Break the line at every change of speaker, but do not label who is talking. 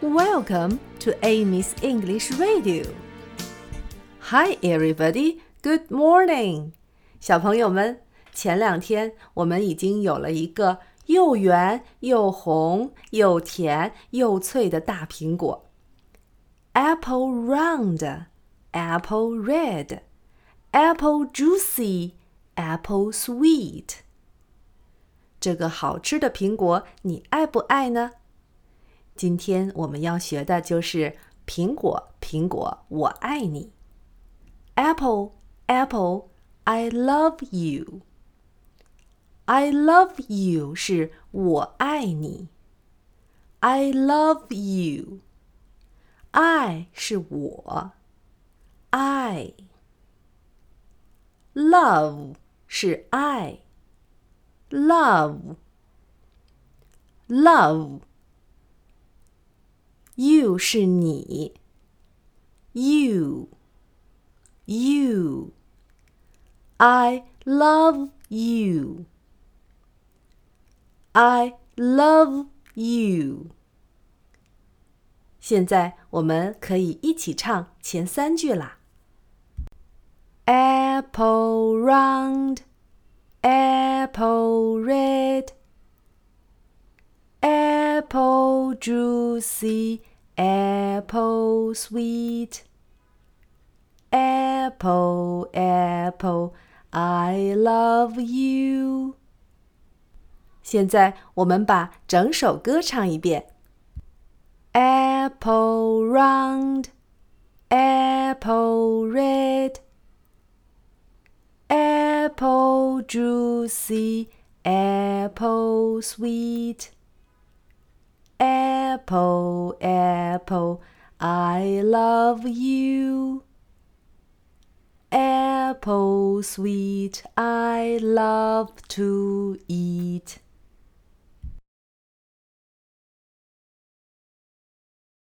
Welcome to Amy's English Radio. Hi, everybody. Good morning. 小朋友们，前两天我们已经有了一个又圆又红又甜又脆的大苹果。Apple round, apple red, apple juicy, apple sweet. 这个好吃的苹果，你爱不爱呢？ 今天我们要学的就是苹果，苹果，我爱你。Apple, apple, I love you. I love you 是我爱你。I love you. I 是我。I. Love 是爱。Love. Love. You 是你，You, you. I love you. I love you. 现在我们可以一起唱前三句啦。Apple round, apple red, apple juicy, apple sweet. Apple, apple, I love you. 现在我们把整首歌唱一遍。Apple round, apple red, apple juicy, apple sweet. Apple, apple, I love you. Apple sweet, I love to eat.